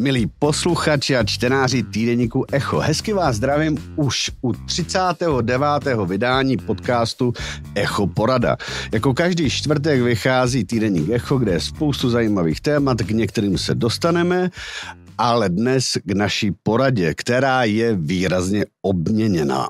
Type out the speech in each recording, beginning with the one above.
milí posluchači a čtenáři týdeníku Echo. Hezky vás zdravím už u 39. vydání podcastu Echo Porada. Jako každý čtvrtek vychází týdeník Echo, kde je spoustu zajímavých témat, k některým se dostaneme, ale dnes k naší poradě, která je výrazně obměněná.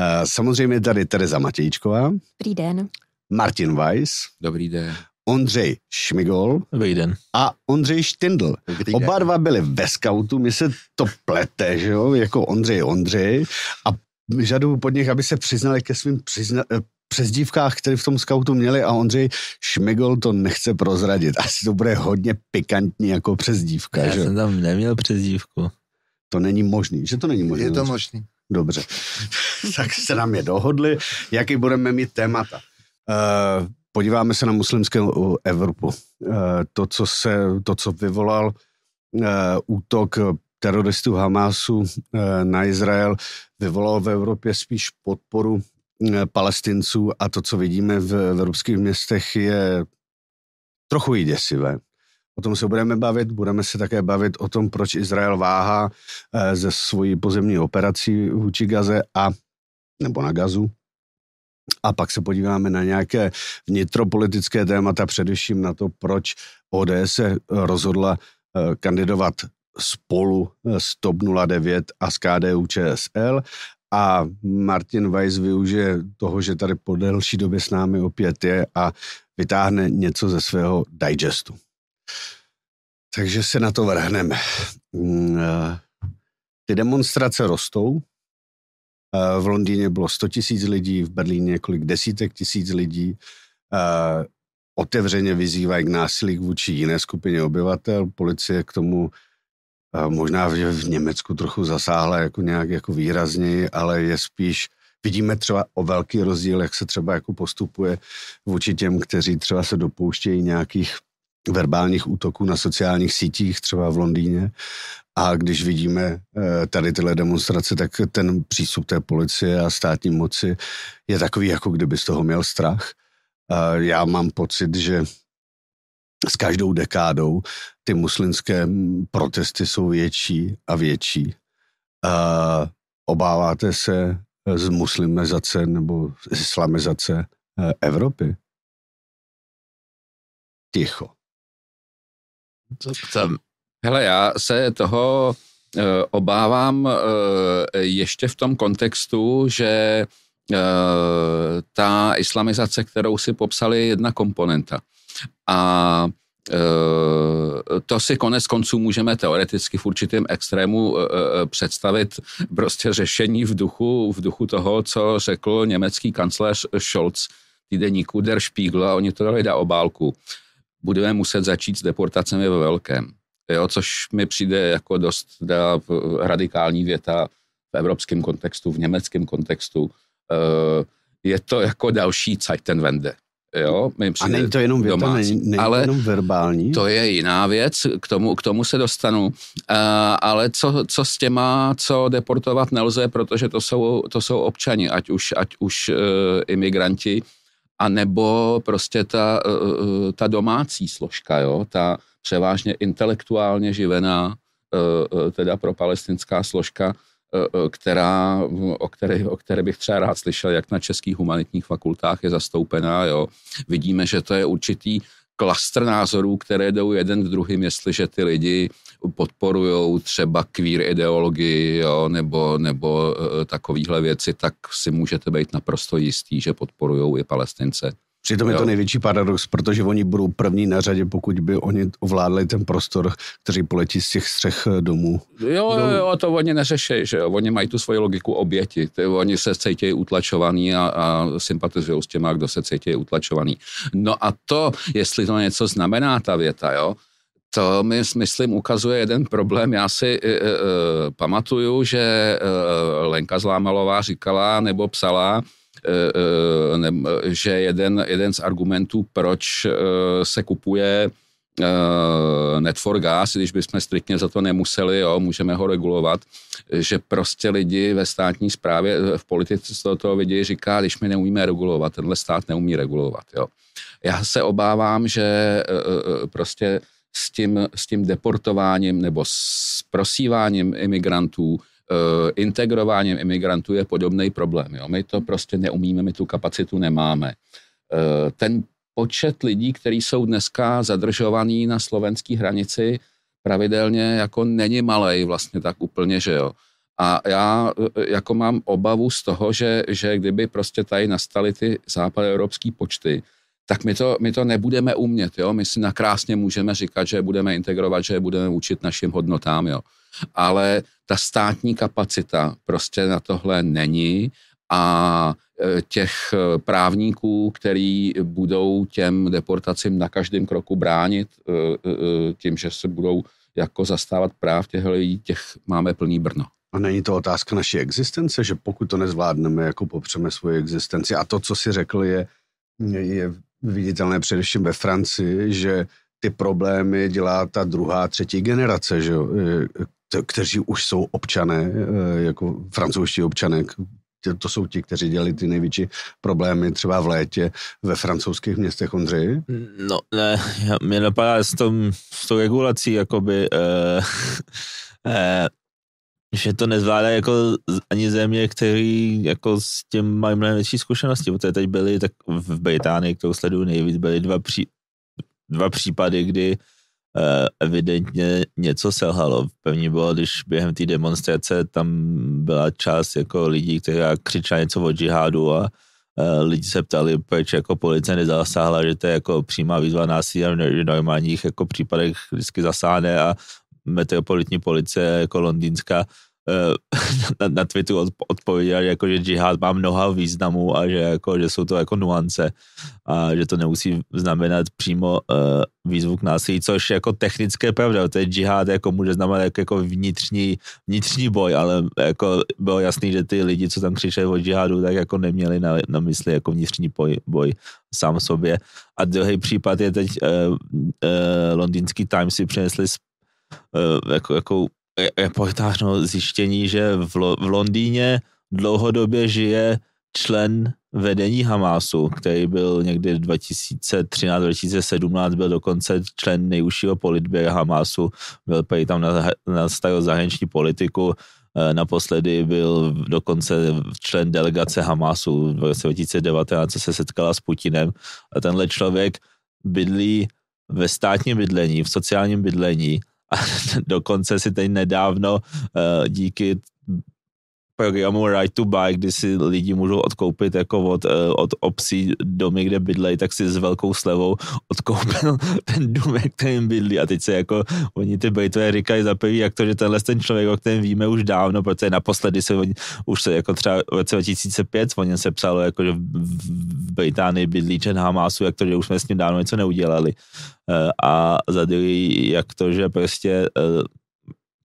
Eh, samozřejmě tady Tereza Matějčková. Dobrý den. Martin Weiss. Dobrý den. Ondřej Šmigol Dobrý den. a Ondřej Štindl. Oba dva byli ve skautu, mi se to plete, že jo, jako Ondřej Ondřej a žaduju pod nich, aby se přiznali ke svým přizna, eh, přezdívkách, které v tom skautu měli a Ondřej Šmigol to nechce prozradit. Asi to bude hodně pikantní jako přezdívka, Já že? jsem tam neměl přezdívku. To není možný, že to není možný. Je to možný. Dobře. tak se nám je dohodli, jaký budeme mít témata. Uh, podíváme se na muslimskou Evropu. Uh, to, co se, to, co vyvolal uh, útok teroristů Hamásu uh, na Izrael, vyvolalo v Evropě spíš podporu uh, palestinců a to, co vidíme v, evropských městech, je trochu i děsivé. O tom se budeme bavit, budeme se také bavit o tom, proč Izrael váhá eh, ze svojí pozemní operací vůči Gaze a nebo na Gazu. A pak se podíváme na nějaké vnitropolitické témata, především na to, proč ODS se rozhodla eh, kandidovat spolu eh, s TOP 09 a s KDU ČSL a Martin Weiss využije toho, že tady po delší době s námi opět je a vytáhne něco ze svého digestu. Takže se na to vrhneme. Mm, eh, Ty demonstrace rostou. Eh, V Londýně bylo 100 tisíc lidí, v Berlíně několik desítek tisíc lidí. Eh, Otevřeně vyzývají k násilí vůči jiné skupině obyvatel. Policie k tomu eh, možná v Německu trochu zasáhla jako nějak jako výrazněji, ale je spíš vidíme třeba o velký rozdíl, jak se třeba jako postupuje vůči těm, kteří třeba se dopouštějí nějakých verbálních útoků na sociálních sítích, třeba v Londýně. A když vidíme eh, tady tyhle demonstrace, tak ten přístup té policie a státní moci je takový, jako kdyby z toho měl strach. Já mám pocit, že s každou dekádou ty muslimské protesty jsou větší a větší. Obáváte se z muslimizace nebo z islamizace eh, Evropy? Ticho. Co tam? Hele, já se toho e, obávám e, ještě v tom kontextu, že e, ta islamizace, kterou si popsali, je jedna komponenta. A to si konec konců můžeme teoreticky v určitém extrému představit prostě řešení v duchu, v duchu toho, co řekl německý kancléř Scholz týdeníku Der Spiegel a oni to dali na obálku. Budeme muset začít s deportacemi ve velkém. Jo, což mi přijde jako dost da, radikální věta v evropském kontextu, v německém kontextu. E, je to jako další Zeitenwende. Jo, mi A není to jenom věta, domácí. není, není Ale jenom verbální? to je jiná věc, k tomu, k tomu se dostanu. Uh, ale co, co s těma, co deportovat nelze, protože to jsou, to jsou občani, ať už, ať už uh, imigranti, anebo prostě ta, uh, ta domácí složka, jo, ta převážně intelektuálně živená, uh, teda pro palestinská složka, která, o, které, o které bych třeba rád slyšel, jak na českých humanitních fakultách je zastoupená. Jo. Vidíme, že to je určitý klastr názorů, které jdou jeden v druhým, jestliže ty lidi podporují třeba queer ideologii jo, nebo, nebo uh, takovéhle věci, tak si můžete být naprosto jistý, že podporují i palestince. Přitom je to Jo. největší paradox, protože oni budou první na řadě, pokud by oni ovládli ten prostor, kteří poletí z těch střech eh, domů. Jo, jo, jo, to oni neřeší, že jo. Oni mají tu svoji logiku oběti. Ty, oni se cítí utlačovaný a, a sympatizují s těma, kdo se cítí utlačovaný. No a to, jestli to něco znamená, ta věta, jo, to mi, myslím, ukazuje jeden problém. Já si e, e, pamatuju, že e, Lenka Zlámalová říkala nebo psala, ne, že jeden, jeden z argumentů, proč e, se kupuje Net for Gas, když bychom striktně za to nemuseli, jo, můžeme ho regulovat, že prostě lidi ve státní správě, v politice z toho, vidí, říká, když my neumíme regulovat, tenhle stát neumí regulovat. Jo. Já se obávám, že prostě s tím, s tím deportováním nebo s prosíváním imigrantů, eh, integrováním imigrantů je podobný problém. Jo? My to prostě neumíme, my tu kapacitu nemáme. Eh, ten počet lidí, kteří jsou dneska zadržovaní na slovenské hranici, pravidelně jako není malej vlastně tak úplně, že jo. A já e, jako mám obavu z toho, že, že kdyby prostě tady nastaly ty západoevropské počty, tak my to, my to nebudeme umět, jo. My si nakrásně můžeme říkat, že budeme integrovat, že budeme učit našim hodnotám, jo. Ale ta státní kapacita prostě na tohle není a e, těch e, právníků, který budou těm deportacím na každém kroku bránit tím, že se budou jako zastávat práv těch lidí, těch máme plný Brno. A není to otázka naší existence, že pokud to nezvládneme, jako popřeme svoji existenci. A to, co si řekl, je, je viditelné především ve Francii, že ty problémy dělá ta druhá, třetí generace, že kteří už jsou občané, e, jako francouzští občané, to jsou ti, kteří dělali ty největší problémy třeba v létě ve francouzských městech Ondřej? No, ne, mě napadá s, tom, s tou regulací, jakoby, eh, eh, že to nezvládá jako ani země, který jako s tím mají mnohem větší zkušenosti, protože teď byly tak v Británii, kterou sleduju nejvíc, byly dva, pří, dva případy, kdy uh, evidentně něco selhalo. První bylo, když během té demonstrace tam byla část jako lidí, která křičela něco o džihádu a uh, lidi se ptali, proč jako policie nezasáhla, že to je jako přímá výzva násilí a v normálních jako případech vždycky zasáhne a metropolitní policie jako londýnská Eh, na, na Twitteru od, odpověděl, jako, že džihad má mnoha významů a že, jako, že jsou to jako nuance a že to nemusí znamenat přímo uh, výzvu k násilí, což jako technické pravda, to je džihad jako může znamenat jako, jako vnitřní, vnitřní boj, ale jako bylo jasný, že ty lidi, co tam křičeli o džihadu, tak jako neměli na, na mysli jako vnitřní boj, boj sám sobě. A druhý případ je teď uh, uh, londýnský Times si přinesli uh, jako, jako reportážno zjištění, že v, Lo- v Londýně dlouhodobě žije člen vedení Hamásu, který byl někdy 2013-2017, byl dokonce člen nejúžšího politběra Hamásu, byl prý tam na, na starou zahraniční politiku, e, naposledy byl dokonce člen delegace Hamásu v roce 2019, co se setkala s Putinem a tenhle člověk bydlí ve státním bydlení, v sociálním bydlení a dokonce si teď nedávno uh, díky programu Right to Buy, kdy si lidi můžou odkoupit jako od, uh, od obcí domy, kde bydlej, tak si s velkou slevou odkoupil ten dům, kterým bydlí a teď se jako oni ty Britové říkají za prvý, jak to, že tenhle ten člověk, o kterém víme už dávno, protože naposledy se oni, už se jako třeba v roce 2005 o něm se psalo, jako, že v Británii bydlí čen Hamasu, jak to, že už jsme s ním dávno něco neudělali. Uh, a za druhý, jak to, že prostě uh,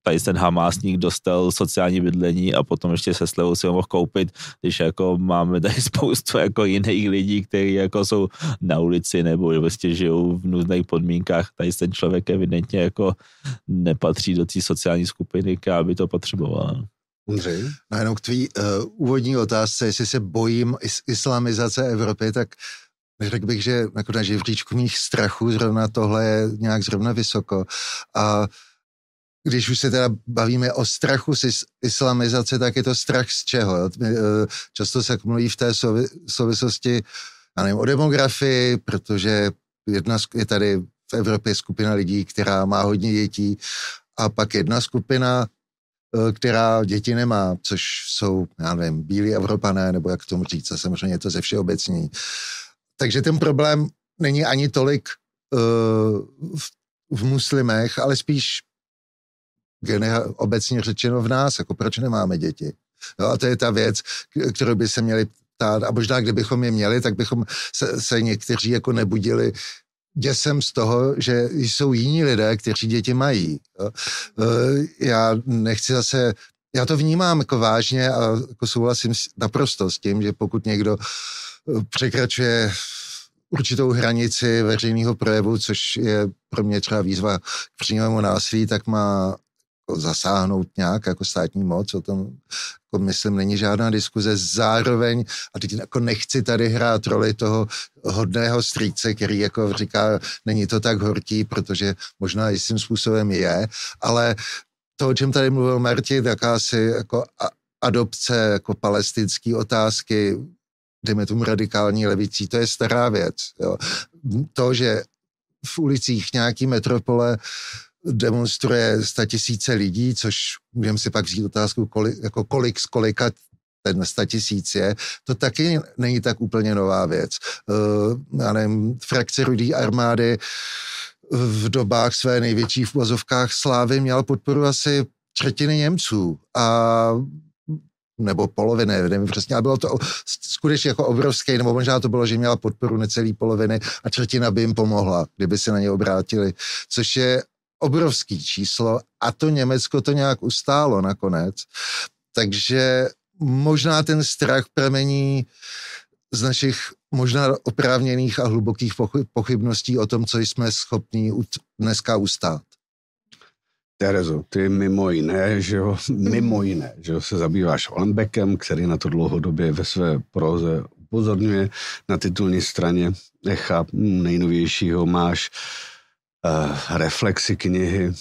tady ten Hamásník dostal sociální bydlení a potom ještě se slevou si ho mohl koupit, když jako máme tady spoustu jako jiných lidí, kteří jako jsou na ulici nebo prostě žijou v nuzných podmínkách. Tady ten člověk evidentně jako nepatří do té sociální skupiny, která by to potřebovala. Ondřej? No jenom k tvý uh, úvodní otázce, jestli se bojím is- islamizace Evropy, tak řekl bych, že jako na živříčku mých strachů zrovna tohle je nějak zrovna vysoko. A když už se teda bavíme o strachu z islamizace, tak je to strach z čeho? Eh, často se mluví v té souvislosti já nevím, o demografii, protože jedna je tady v Evropě skupina lidí, která má hodně dětí a pak jedna skupina, eh, která děti nemá, což jsou, já nevím, bílí Evropané, nebo jak tomu říct, a samozřejmě to ze všeobecní. Takže ten problém není ani tolik uh, v, v muslimech, ale spíš genera, obecně řečeno v nás, jako proč nemáme děti. No a to je ta věc, kterou by se měli ptát a možná kdybychom je měli, tak bychom se, se někteří jako nebudili děsem z toho, že jsou jiní lidé, kteří děti mají. Jo. E, já nechci zase, já to vnímám jako vážně a jako souhlasím naprosto s tím, že pokud někdo e, překračuje určitou hranici veřejného projevu, což je pro mě třeba výzva k přímému násilí, tak má jako zasáhnout nějak jako státní moc, o tom jako myslím není žádná diskuze. Zároveň, a teď jako nechci tady hrát roli toho hodného strýce, který jako říká, není to tak horký, protože možná jistým způsobem je, ale to, o čem tady mluvil Martin, jakási jako adopce jako palestinské otázky, dejme tomu radikální levicí, to je stará věc. Jo. To, že v ulicích nějaký metropole demonstruje tisíce lidí, což můžeme si pak vzít otázku, kolik, jako kolik z kolika ten tisíc je, to taky není tak úplně nová věc. Uh, já nevím, frakce rudý armády v dobách své největší v vozovkách slávy měl podporu asi třetiny Němců a nebo poloviny, nevím přesně, ale bylo to skutečně jako obrovské, nebo možná to bylo, že měla podporu necelý poloviny a třetina by jim pomohla, kdyby se na ně obrátili, což je obrovský číslo a to Německo to nějak ustálo nakonec. Takže možná ten strach pramení z našich možná oprávněných a hlubokých pochybností o tom, co jsme schopni dneska ustát. Terezo, ty mimo jiné, že jo, mimo jiné, že jo, se zabýváš Olenbekem, který na to dlouhodobě ve své proze upozorňuje. Na titulní straně Echa nejnovějšího máš reflexy knihy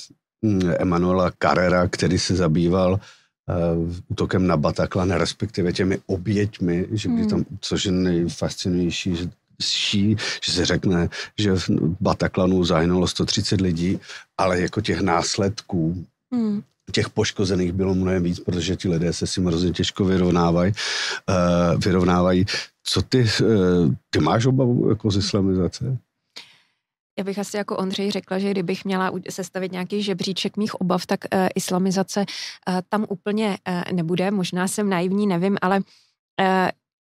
hm, Emanuela Carrera, který se zabýval uh, útokem na Bataclan, respektive těmi oběťmi, že by tam, což je nejfascinujíší, že ší, že se řekne, že v Bataclanu zahynulo 130 lidí, ale jako těch následků, hmm. těch poškozených bylo mnohem víc, protože ti lidé se si hrozně těžko vyrovnávají. Uh, vyrovnávají. Co ty, uh, ty máš obavu jako z islamizace? Já bych asi jako Ondřej řekla, že kdybych měla sestavit nějaký žebříček mých obav, tak uh, islamizace uh, tam úplně uh, nebude. Možná jsem naivní, nevím, ale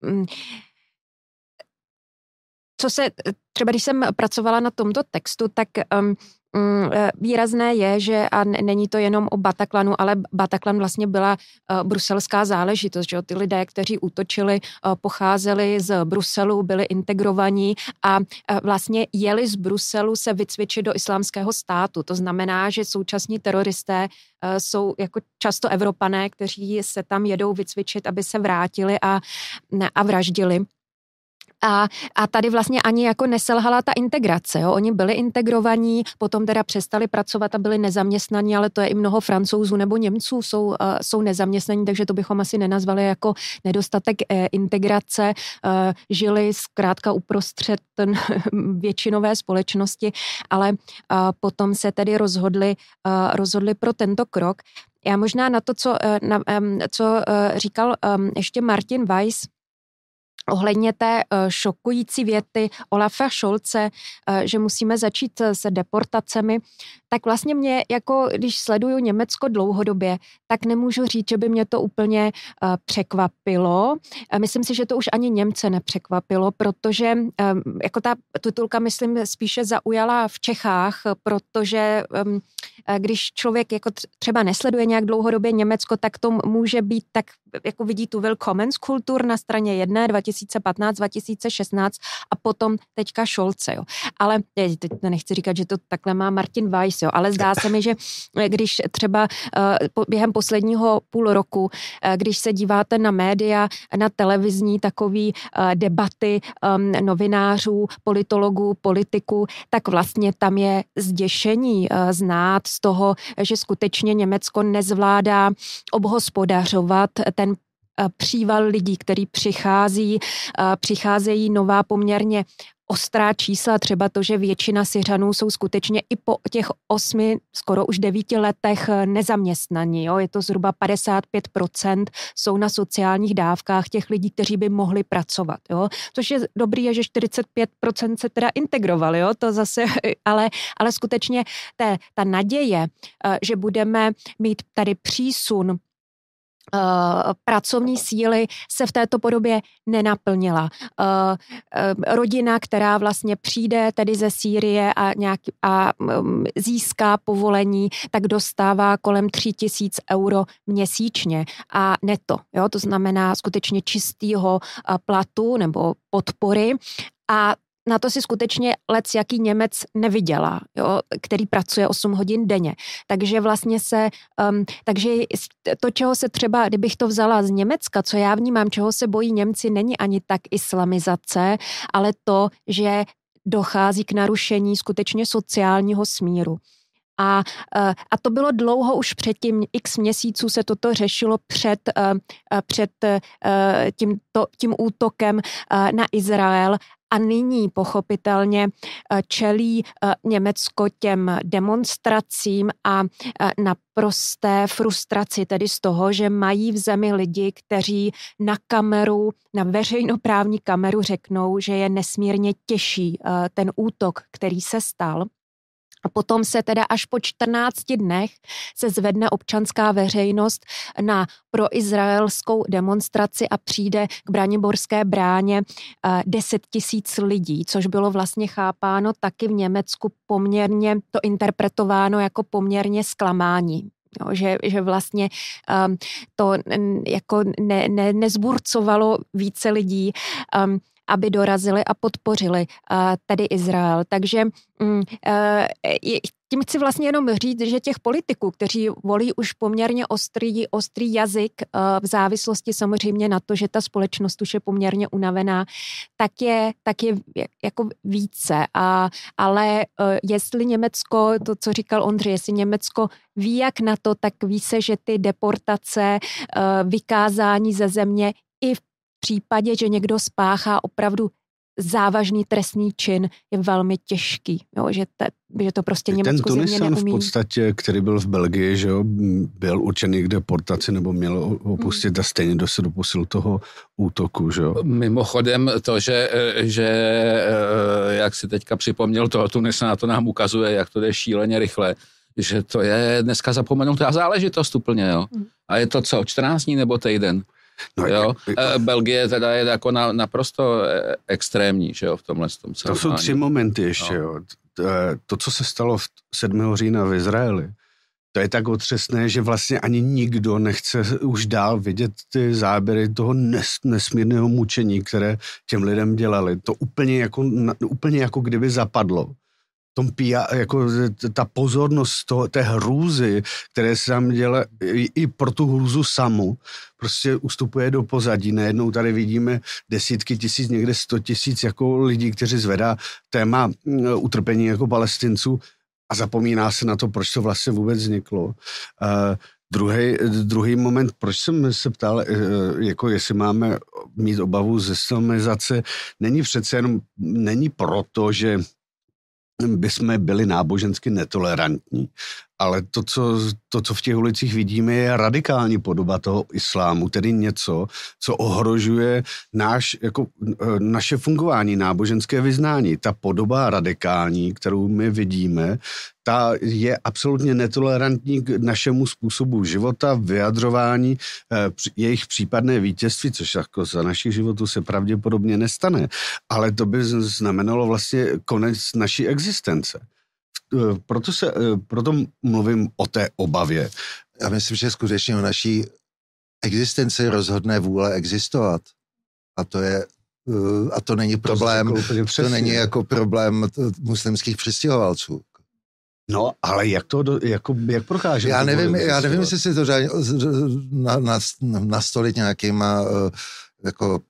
uh, co se, třeba když jsem pracovala na tomto textu, tak um, výrazné je, že a není to jenom o Bataclanu, ale Bataclan vlastně byla uh, bruselská záležitost, že ty lidé, kteří útočili, uh, pocházeli z Bruselu, byli integrovaní a vlastně jeli z Bruselu se vycvičit do islámského státu. To znamená, že současní teroristé jsou jako často Evropané, kteří se tam jedou vycvičit, aby se vrátili a, a vraždili. A, a tady vlastně ani jako neselhala ta integrace. Jo? Oni byli integrovaní, potom teda přestali pracovat a byli nezaměstnaní, ale to je i mnoho francouzů nebo Němců jsou, uh, jsou nezaměstnaní, takže to bychom asi nenazvali jako nedostatek uh, integrace. Uh, žili zkrátka uprostřed ten většinové společnosti, ale uh, potom se tedy rozhodli, uh, rozhodli pro tento krok. Já možná na to, co, na, co říkal ještě Martin Weiss, ohledně té eh, šokující věty Olafa Šolce, eh, že musíme začít se deportacemi, tak vlastně mě, jako když sleduju Německo dlouhodobě, tak nemůžu říct, že by mě to úplně eh, překvapilo. Myslím si, že to už ani Němce nepřekvapilo, protože jako ta titulka, myslím, spíše zaujala v Čechách, protože když člověk jako třeba nesleduje nějak dlouhodobě Německo, tak to může být tak, jako vidí tu kultur na straně jedné 2015, 2016 a potom teďka Šolce. Jo. Ale teď nechci říkat, že to takhle má Martin Weiss, jo, ale zdá se mi, že když třeba uh, během posledního půl roku, uh, když se díváte na média, na televizní takový uh, debaty um, novinářů, politologů, politiků, tak vlastně tam je zděšení uh, z toho, že skutečně Německo nezvládá obhospodařovat ten eh, příval lidí, který přichází, eh, přicházejí nová poměrně ostrá čísla, třeba to, že většina Syřanů jsou skutečně i po těch osmi, skoro už devíti letech eh, nezaměstnaní. Jo? Je to zhruba 55% jsou na sociálních dávkách těch lidí, kteří by mohli pracovat. Jo? Což je dobrý, je, že 45% se teda integrovali, jo? to zase, ale, ale skutečně té, ta naděje, eh, že budeme mít tady přísun pracovní síly se v této podobě nenaplnila. Uh, uh, rodina, která vlastně přijde tedy ze Sýrie a, nějak, a um, získá povolení, tak dostává kolem 3 tisíc euro měsíčně a neto. Jo? To znamená skutečně čistýho platu nebo podpory a na to si skutečně lec jaký Němec nevydělá, jo, který pracuje 8 hodin denně. Takže vlastně se, um, takže to, čeho se třeba, kdybych to vzala z Německa, co já vnímám, čeho se bojí Němci, není ani tak islamizace, ale to, že dochází k narušení skutečně sociálního smíru. A, eh, a to bylo dlouho už předtím, x měsíců se toto řešilo před, eh, eh, před tím, to, tím útokem na Izrael a nyní pochopitelně čelí Německo těm demonstracím a naprosté frustraci, tedy z toho, že mají v zemi lidi, kteří na kameru, na veřejnoprávní kameru řeknou, že je nesmírně těžší ten útok, který se stal. A potom se teda až po 14 dnech se zvedne občanská veřejnost na proizraelskou demonstraci a přijde k Braniborské bráně 10 eh, tisíc lidí, což bylo vlastně chápáno taky v Německu poměrně, to interpretováno jako poměrně zklamání. Jo, že, že vlastně um, to jako ne, ne, nezburcovalo více lidí. Um, dorazili a podpořili tedy Izrael. Takže mm, e, tím chci vlastně jenom říct, že těch politiků, kteří volí už poměrně ostrý, ostrý jazyk e, v závislosti samozřejmě na to, že ta společnost už je poměrně unavená, tak je, tak je jako více. A, ale jestli Německo, to, co říkal Ondřej, jestli Německo ví jak na to, tak ví se, že ty deportace, vykázání ze země i v případě, že někdo spáchá opravdu závažný trestný čin, je velmi těžký, jo, že, te, že to prostě Německo Ten Tunisan v podstatě, který byl v Belgii, že jo, byl určený k deportaci nebo měl opustit hmm. a stejně do se dopusil toho útoku, že jo. Mimochodem to, že, že eh, jak si teďka připomněl toho Tunisana, to nám ukazuje, jak to jde šíleně rychle, že to je dneska zapomenutá záležitost úplně, jo. Hmm. A je to co, 14 dní nebo týden? No, jo? Eh, Belgie teda je jako na, naprosto eh, extrémní, že jo, v tomhle tom To jsou tři momenty ještě, no. jo. Eh, to, co se stalo v 7. října v Izraeli, to je tak otřesné, že vlastně ani nikdo nechce už dál vidět ty záběry toho nes, nesmírného mučení, které těm lidem dělali. To úplně jako, úplně jako kdyby zapadlo tom pia, jako ta pozornost toho, té hrůzy, které se tam dělá i, pro tu hrůzu samu, prostě ustupuje do pozadí. Najednou tady vidíme desítky tisíc, někde sto tisíc jako lidí, kteří zvedá téma mm, utrpení jako palestinců a zapomíná se na to, proč to vlastně vůbec vzniklo. Uh, Druhý, druhý moment, proč jsem se ptal, eh, jako jestli máme mít obavu ze islamizace, není přece jenom, není proto, že by jsme byli nábožensky netolerantní. Ale to co, to, co v těch ulicích vidíme, je radikální podoba toho islámu, tedy něco, co ohrožuje náš, jako, e, naše fungování, náboženské vyznání. Ta podoba radikální, kterou my vidíme, ta je absolutně netolerantní k našemu způsobu života, vyjadřování eh, jejich případné vítězství, což jako za našich životů se pravděpodobně nestane. Ale to by znamenalo vlastně konec naší existence. Eh, proto, se, eh, proto mluvím o té obavě. Já myslím, že skutečně o naší existenci rozhodné vůle existovat. A to je a to není problém, to, to není jako problém muslimských přistěhovalců. No, ale jak to, jako, jak prochází? Já nevím, já nevím, jestli si to dá na, na, nastolit nějakýma jako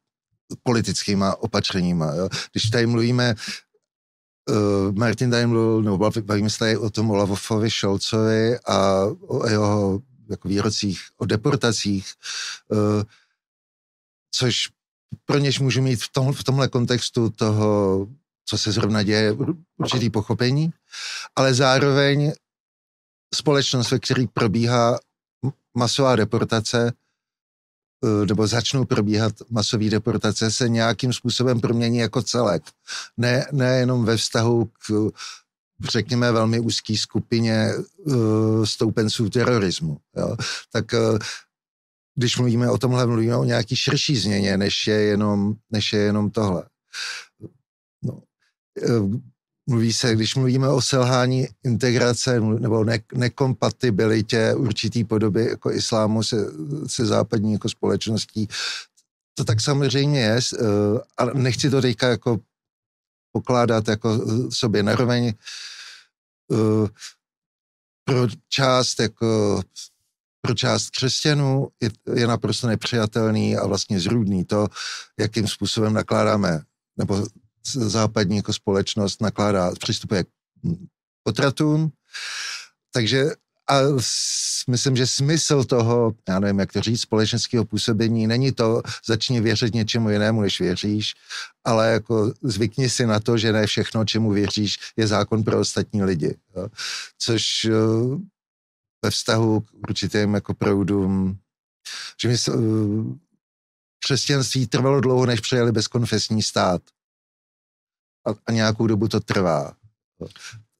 politickýma opatřeníma. Jo? Když tady mluvíme, uh, Martin tady mluvil, nebo bavíme se tady o tom Olafovi Šolcovi a o jeho jako výrocích, o deportacích, uh, což pro něž může mít v, tom, v tomhle kontextu toho co se zrovna děje, určitý pochopení, ale zároveň společnost, ve které probíhá masová deportace, nebo začnou probíhat masové deportace, se nějakým způsobem promění jako celek. Ne, ne jenom ve vztahu k, řekněme, velmi úzké skupině uh, stoupenců terorismu. Jo. Tak uh, když mluvíme o tomhle, mluvíme o nějaký širší změně, než je jenom, než je jenom tohle. No. Eh, mluví se, když mluvíme o selhání integrace nebo ne, nekompatibilitě určitý podoby jako islámu se, se západní jako společností, to tak samozřejmě je. Eh, a nechci to teďka jako pokládat jako sobě naroveň uh, pro část jako pro část křesťanů je, je naprosto nepřijatelný a vlastně zrůdný to, jakým způsobem nakládáme, nebo západní jako společnost nakládá, přistupuje k potratům. Takže a myslím, že smysl toho, já nevím, jak to říct, společenského působení není to, začni věřit něčemu jinému, než věříš, ale jako zvykni si na to, že ne všechno, čemu věříš, je zákon pro ostatní lidi. Jo. Což eh, ve vztahu k určitým jako proudům, že mi eh, křesťanství trvalo dlouho, než přejeli bezkonfesní stát. A, a nějakou dobu to trvá.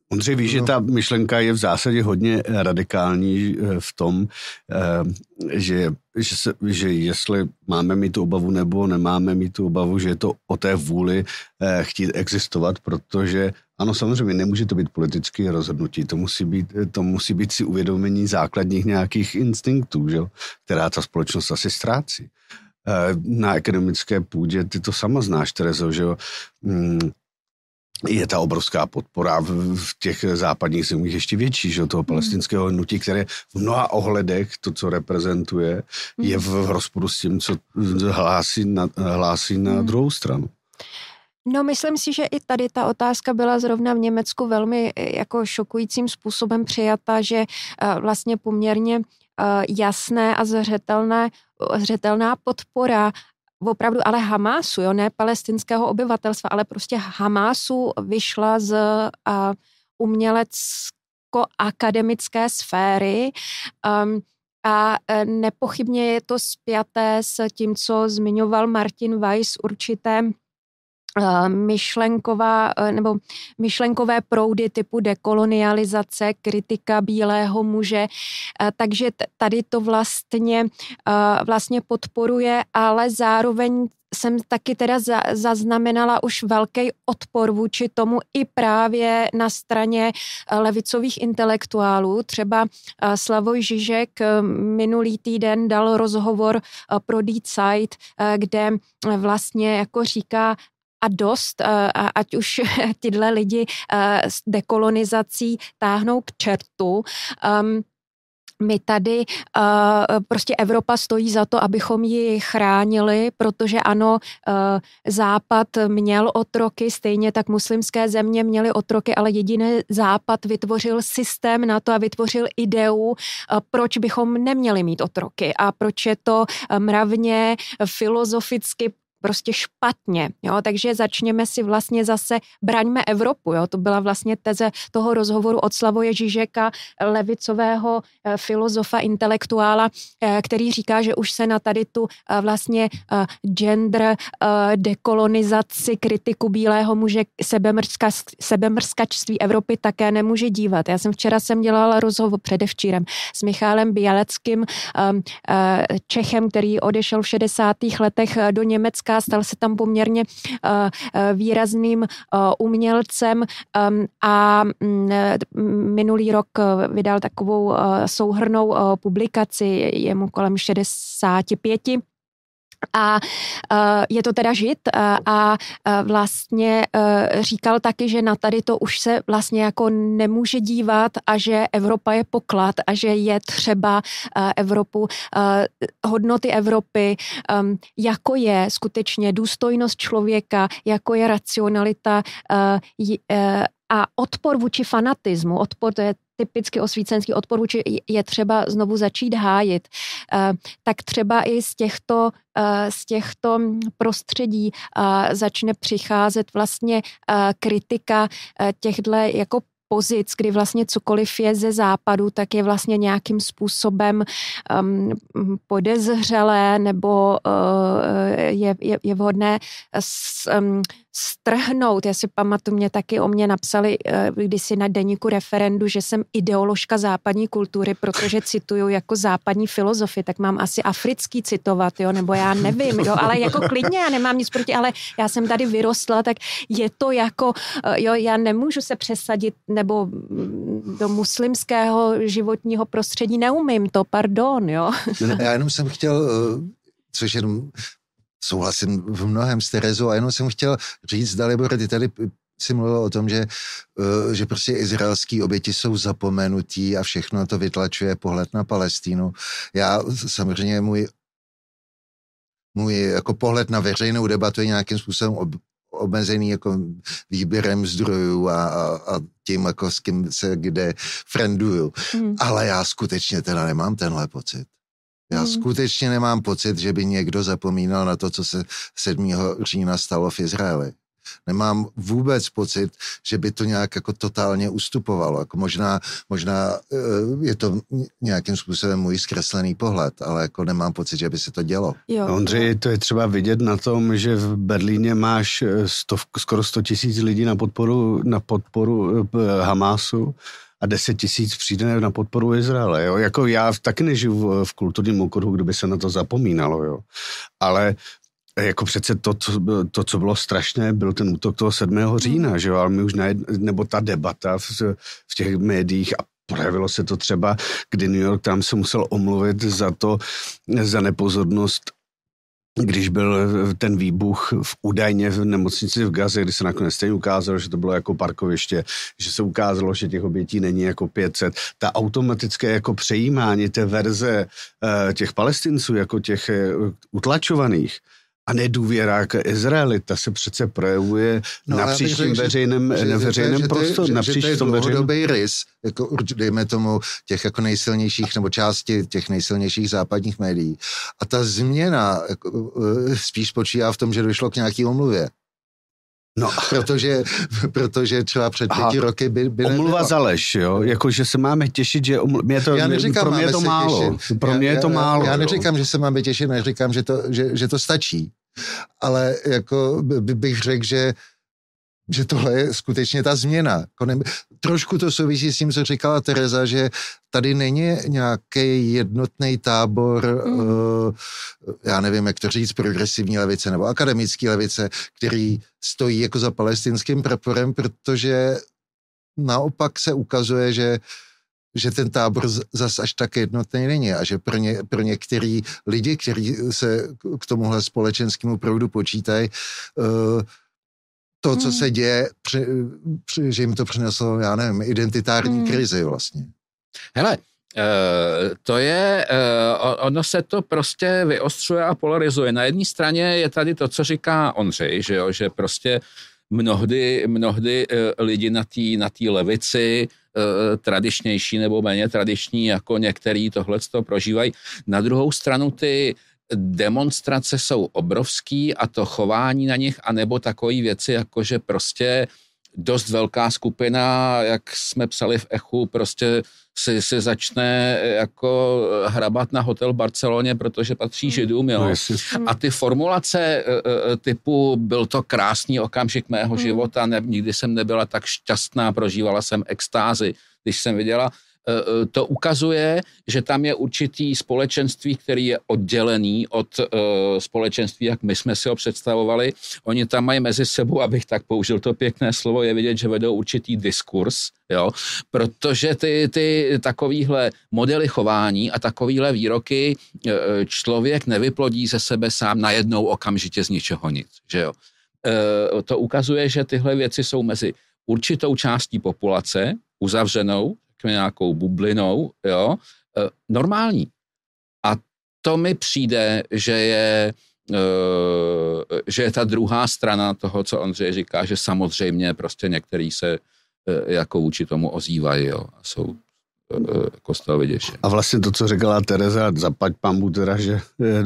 Ondřej, víš, no. že ta myšlenka je v zásadě hodně radikální eh, v tom, eh, že, že, se, že jestli máme mít tu obavu nebo nemáme mít tu obavu, že je to o té vůli eh, chtít existovat, protože ano, samozřejmě nemůže to být politické rozhodnutí, to musí být, to musí být si uvědomení základních nějakých instinktů, že? která ta společnost asi ztrácí. Na akademické půdě ty to sama znáš, Terezo, že jo? Je ta obrovská podpora v, v těch západních zemích ještě větší, že toho hmm. palestinského hnutí, které v mnoha ohledech to, co reprezentuje, je v, v rozporu s tím, co hlásí na, hlásí na hmm. druhou stranu. No, myslím si, že i tady ta otázka byla zrovna v Německu velmi eh, jako šokujícím způsobem přijata, že uh, vlastně poměrně uh, jasné a zřetelné, zřetelná podpora opravdu ale Hamásu, jo, ne palestinského obyvatelstva, ale prostě Hamásu vyšla z uh, umělecko-akademické sféry um, a e, nepochybně je to spjaté s tím, co zmiňoval Martin Weiss, určité myšlenková eh, nebo myšlenkové proudy typu dekolonializace, kritika bílého muže, eh, takže tady to vlastně, vlastně podporuje, ale zároveň jsem taky teda zaznamenala už velký odpor vůči tomu i právě na straně levicových intelektuálů. Třeba Slavoj Žižek minulý týden dal rozhovor pro Die Zeit, kde vlastně jako říká, a dost, eh, ať už tyhle lidi eh, s dekolonizací táhnou k čertu. Um, my tady uh, prostě Evropa stojí za to, abychom ji chránili, protože ano, Západ měl otroky, stejně tak muslimské země měly otroky, ale jediný Západ vytvořil systém na to a vytvořil ideu, proč bychom neměli mít otroky a proč je to mravně, filozoficky prostě špatně, jo, takže začněme si vlastně zase, braňme Evropu, jo, to byla vlastně teze toho rozhovoru od Slavoje Žižeka, levicového eh, filozofa, intelektuála, eh, který říká, že už se na tady tu eh, vlastně gender dekolonizaci, kritiku bílého muže, sebemrska, sebemrskačství Evropy také nemůže dívat. Já jsem včera jsem dělala rozhovor předevčírem s Michálem Bialeckým, Čechem, který odešel v 60. letech do Německa stal se tam poměrně eh, eh, výrazným eh, umělcem a mm, minulý rok vydal takovou souhrnou publikaci, je mu kolem 65 a uh, je to teda žid uh, a uh, vlastně říkal taky, že na tady to už se vlastně jako nemůže dívat a že Evropa je poklad a že je třeba Evropu, hodnoty Evropy, um, jako je skutečně důstojnost člověka, jako je racionalita a odpor vůči fanatismu, odpor, to je typicky osvícenský odpor vůči je třeba znovu začít hájit, eh, tak třeba i z těchto, eh, z těchto prostředí eh, začne přicházet vlastně kritika těchto jako pozic, kdy vlastně cokoliv je ze západu, tak je vlastně nějakým způsobem um, podezřelé nebo uh, je, je, je vhodné s, um, strhnout. Já si pamatuju, mě taky o mě napsali uh, kdysi na deníku referendu, že jsem ideoložka západní kultury, protože cituju jako západní filozofy, tak mám asi africký citovat, jo, nebo já nevím, jo, ale jako klidně, já nemám nic proti, ale já jsem tady vyrostla, tak je to jako, uh, jo, já nemůžu se přesadit nebo do muslimského životního prostředí neumím to, pardon, jo. Já jenom jsem chtěl, eh, což jenom souhlasím v mnohem s Terezou a jenom jsem chtěl říct, dali ty tady si mluvil o tom, že, eh, že prostě izraelský oběti jsou zapomenutí a všechno to vytlačuje pohled na Palestínu. Já samozřejmě můj můj jako pohled na veřejnou debatu je nějakým způsobem ob, omezený jako výběrem zdrojů a, a, a tím, jako s kým se kde frienduju. Hmm. Ale já skutečně teda nemám tenhle pocit. Já hmm. skutečně nemám pocit, že by někdo zapomínal na to, co se 7. října stalo v Izraeli nemám vůbec pocit, že by to nějak jako totálně ustupovalo. Jako možná, možná eh, je to nějakým způsobem můj zkreslený pohled, ale jako nemám pocit, že by se to dělo. Jo. Ondřej, to je třeba vidět na tom, že v Berlíně máš eh, stov, skoro 100 tisíc lidí na podporu, na podporu eh, Hamásu a 10 tisíc přijde na podporu Izraele. Jo? Jako já taky nežiju v, v kulturním okruhu, kdyby se na to zapomínalo. Jo? Ale jako přece to, co, to, co bylo strašné, byl ten útok toho 7. října, že jo, ale my už najed, nebo ta debata v, v těch médiích a projevilo se to třeba, kdy New York tam se musel omluvit za to, za nepozornost když byl ten výbuch v údajně v nemocnici v Gaze, kdy se nakonec stejně ukázalo, že to bylo jako parkoviště, že se ukázalo, že těch obětí není jako 500. Ta automatické jako přejímání té verze uh, těch palestinců, jako těch uh, utlačovaných, a nedůvěra k Izraeli, ta se přece projevuje no, napříč tím veřejném, že, veřejném že, prostoru, napříč že, že tom veřejném... rys, jako, dejme tomu, těch jako nejsilnějších, nebo části těch nejsilnějších západních médií. A ta změna jako, eh, spíš spočívá v tom, že došlo k nějaký omluvě. No. Protože, protože třeba před Aha. pěti roky by... by Omluva za lež, jo? Jako, že se máme těšit, že omlu... mě to, já neříkám, pro mě je to málo. Těšit. Pro mě já, je to já, málo. Já, já neříkám, že se máme těšit, neříkám, že to, že, že to stačí. Ale jako by, bych řekl, že že tohle je skutečně ta změna. Trošku to souvisí s tím, co říkala Tereza, že tady není nějaký jednotný tábor, mm. uh, já nevím, jak to říct, progresivní levice nebo akademický levice, který stojí jako za palestinským praporem, protože naopak se ukazuje, že že ten tábor zas až tak jednotný není a že pro, ně, pro některý lidi, kteří se k tomuhle společenskému proudu počítají, uh, to, co hmm. se děje, při, při, že jim to přineslo, já nevím, identitární hmm. krizi vlastně. Hele, Uh, to je, uh, ono se to prostě vyostřuje a polarizuje. Na jedné straně je tady to, co říká Ondřej, že, jo, že prostě mnohdy, mnohdy uh, lidi na té na tý levici tradičnější nebo méně tradiční, jako některý tohle to prožívají. Na druhou stranu ty demonstrace jsou obrovský a to chování na nich, anebo takové věci, jako že prostě dost velká skupina, jak jsme psali v Echu, prostě si, si začne jako hrabat na hotel v Barceloně, protože patří židům, jo. No, a ty formulace e, e, typu byl to krásný okamžik mého hmm. života, ne, nikdy jsem nebyla tak šťastná, prožívala jsem extázy, když jsem viděla Eh, eh, to ukazuje, že tam je určitý společenství, který je oddělený od uh, společenství, jak my jsme si ho představovali. Oni tam mají mezi sebou, abych tak použil to pěkné slovo, je vidět, že vedou určitý diskurs, jo, protože ty, ty takovýhle modely chování a takovýhle výroky člověk nevyplodí ze sebe sám najednou okamžitě z ničeho nic, že jo. To ukazuje, že tyhle věci jsou mezi určitou částí populace, uzavřenou, řekněme, nějakou bublinou, jo, e, normální. A to mi přijde, že je, e, že je ta druhá strana toho, co Ondřej říká, že samozřejmě prostě některý se e, jako vůči tomu ozývají, jo, a jsou z toho vyděšen. A vlastně to, co řekla Tereza, zapať pambu teda, že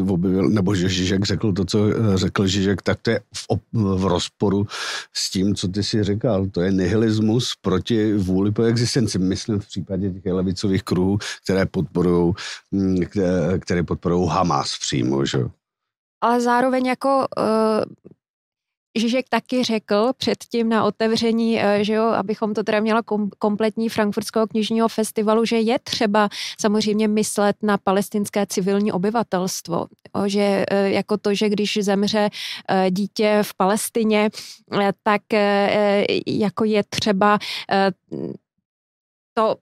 objevil, nebo že Žižek řekl to, co řekl Žižek, tak to je v, v rozporu s tím, co ty si říkal. To je nihilismus proti vůli po existenci. Myslím v případě těch levicových kruhů, které podporují, mm, které podporují Hamas přímo, že? Ale zároveň jako uh Žižek taky řekl předtím na otevření, eh, že jo, abychom to teda měla kom, kompletní frankfurtského knižního festivalu, že je třeba samozřejmě myslet na palestinské civilní obyvatelstvo. Že eh, jako to, že když zemře eh, dítě v Palestině, tak jako je třeba to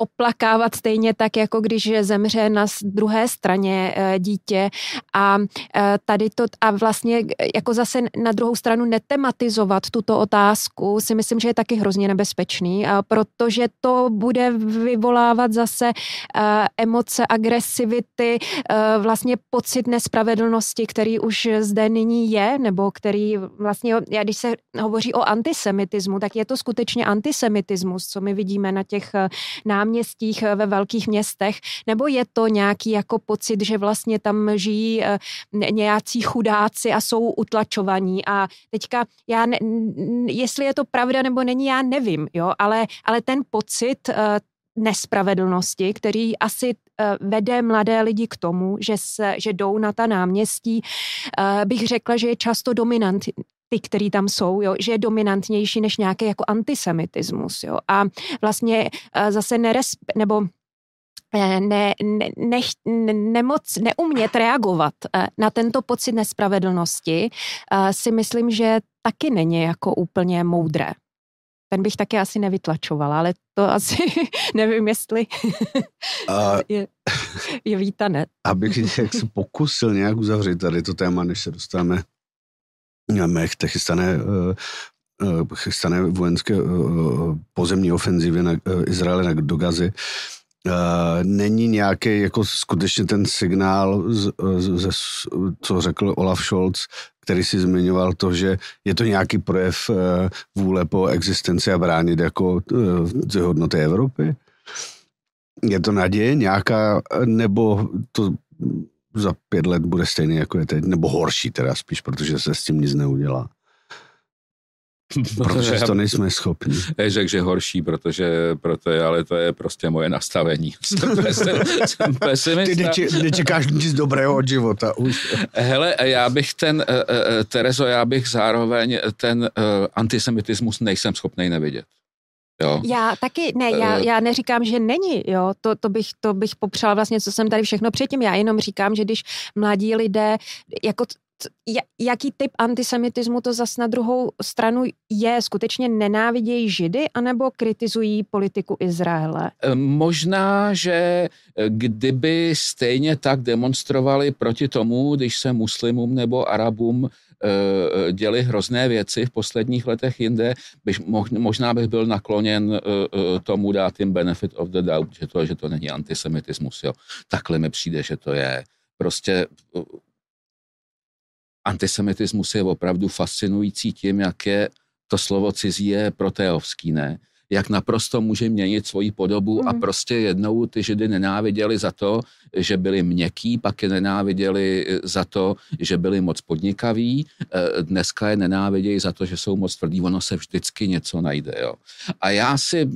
oplakávat stejně tak, jako když zemře na druhé straně eh, dítě. A eh, tady to a vlastně jako zase na druhou stranu netematizovat tuto otázku si myslím, že je taky hrozně nebezpečný, protože to bude vyvolávat zase emoce agresivity, vlastně pocit nespravedlnosti, který už zde nyní je, nebo který vlastně, já když se hovoří o antisemitismu, tak je to skutečně antisemitismus, co my vidíme na těch náměstích ve velkých městech, nebo je to nějaký jako pocit, že vlastně tam žijí eh, nějací chudáci a jsou utlačovaní? A teďka já, ne, jestli je to pravda nebo není, já nevím, jo, ale, ale ten pocit eh, nespravedlnosti, který asi eh, vede mladé lidi k tomu, že, se, že jdou na ta náměstí, bych řekla, že je často dominant, ty, který tam jsou, jo, že je dominantnější než nějaký jako antisemitismus. Jo. A vlastně zase neresp, nebo Eh, ne, ne, ne, nemoc, neumět reagovat eh, na tento pocit nespravedlnosti, eh, si myslím, že taky není jako úplně moudré. Ten bych taky asi nevytlačovala, ale to asi nevím, jestli a, je, je vítané. Abych jak se pokusil nějak uzavřít tady to téma, než se dostáváme té chystané, chystané vojenské pozemní ofenzivě na Izraele do Gazy, není nějaký jako skutečně ten signál, z, z, z, co řekl Olaf Scholz, který si zmiňoval to, že je to nějaký projev vůle po existenci a bránit jako uh, hodnoty Evropy? Je to naděje nějaká, nebo to za pět let bude stejný, jako je teď, nebo horší teda spíš, protože se s tím nic neudělá? Protože to nejsme schopni. Řekl, že horší, protože, protože, ale to je prostě moje nastavení. Jsem, pesim, jsem pesimista. Ty neči, nečekáš nic dobrého od života už. Hele, já bych ten, uh, uh, Terezo, já bych zároveň ten antisemitismus nejsem schopný nevidět. Jo. Já taky, ne, já, já neříkám, že není, jo, to, to, bych, to bych popřál vlastně, co jsem tady všechno předtím, já jenom říkám, že když mladí lidé, jako jaký typ antisemitismu to zas na druhou stranu je? Skutečně nenávidějí židy anebo kritizují politiku Izraele? E, možná, že e, kdyby stejně tak demonstrovali proti tomu, když se muslimům nebo arabům děli hrozné věci v posledních letech jinde, bych, možná bych byl nakloněn tomu dát jim benefit of the doubt, že to, že to není antisemitismus. Jo. Takhle mi přijde, že to je prostě antisemitismus je opravdu fascinující tím, jak je to slovo cizí je proteovský, ne? Jak naprosto může měnit svoji podobu mm. a mhm. prostě jednou ty židy nenáviděli za to, že byli měkký, pak je nenáviděli za to, že byli moc podnikaví, e, dneska je nenávidějí za to, že jsou moc tvrdí, ono se vždycky něco najde, jo. A já si,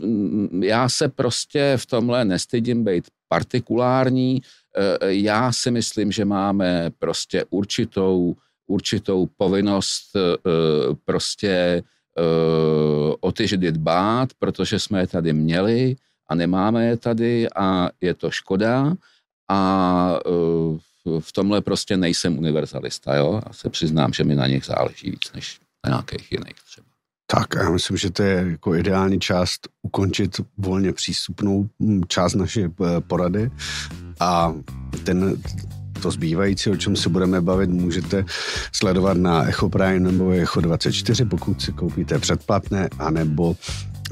já se prostě v tomhle nestydím být partikulární, e, já si myslím, že máme prostě určitou určitou povinnost eh, prostě eh, o ty židy dbát, protože jsme je tady měli a nemáme je tady a je to škoda. A eh, v tomhle prostě nejsem univerzalista, jo, a se přiznám, že mi na nich záleží víc než na nějakých jiných třeba. Tak já myslím, že to je jako ideální část ukončit volně přístupnou hm, část naší porady. A ten to zbývající, o čem se budeme bavit, můžete sledovat na Echo Prime nebo Echo 24, pokud si koupíte předplatné, anebo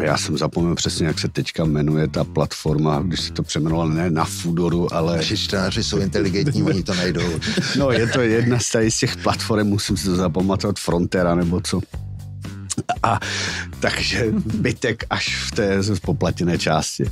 já jsem zapomněl přesně, jak se teďka jmenuje ta platforma, když se to přeměnoval ne na Foodoru, ale... Naši čtenáři jsou inteligentní, oni to najdou. No, je to jedna z z těch platform, musím si to zapamatovat, Frontera nebo co. A takže bytek až v té poplatěné části.